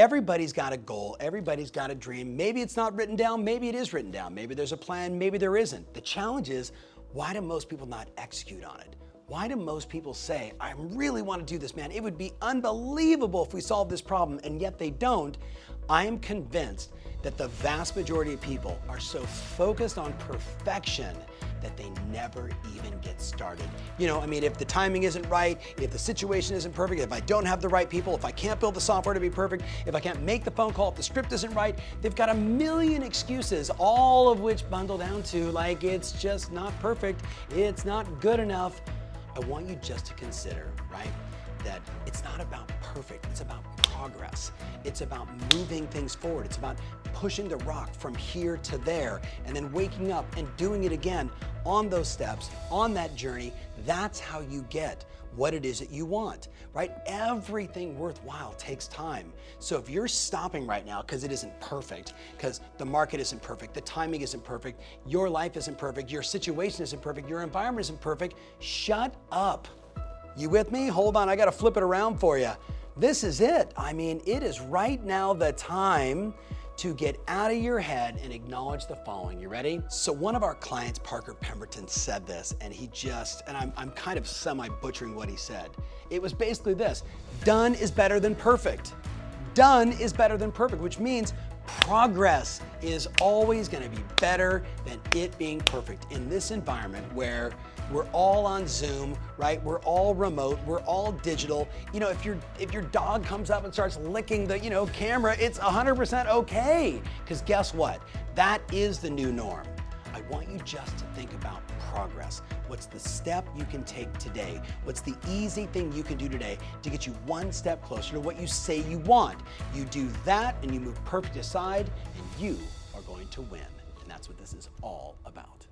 Everybody's got a goal, everybody's got a dream. Maybe it's not written down, maybe it is written down. Maybe there's a plan, maybe there isn't. The challenge is why do most people not execute on it? Why do most people say, I really want to do this, man? It would be unbelievable if we solved this problem, and yet they don't. I am convinced that the vast majority of people are so focused on perfection that they never even get started. You know, I mean, if the timing isn't right, if the situation isn't perfect, if I don't have the right people, if I can't build the software to be perfect, if I can't make the phone call, if the script isn't right, they've got a million excuses, all of which bundle down to like it's just not perfect, it's not good enough. I want you just to consider, right, that it's not about perfect, it's about progress. It's about moving things forward. It's about pushing the rock from here to there and then waking up and doing it again on those steps, on that journey. That's how you get what it is that you want, right? Everything worthwhile takes time. So if you're stopping right now because it isn't perfect, because the market isn't perfect, the timing isn't perfect, your life isn't perfect, your situation isn't perfect, your environment isn't perfect, shut up. You with me? Hold on, I gotta flip it around for you. This is it. I mean, it is right now the time to get out of your head and acknowledge the following. You ready? So one of our clients, Parker Pemberton, said this, and he just, and I'm, I'm kind of semi-butchering what he said. It was basically this, done is better than perfect. Done is better than perfect, which means progress is always gonna be better than it being perfect in this environment where we're all on Zoom, right? We're all remote, we're all digital. You know, if your if your dog comes up and starts licking the, you know, camera, it's 100% okay. Cuz guess what? That is the new norm. I want you just to think about progress. What's the step you can take today? What's the easy thing you can do today to get you one step closer to what you say you want? You do that and you move perfect aside, and you are going to win. And that's what this is all about.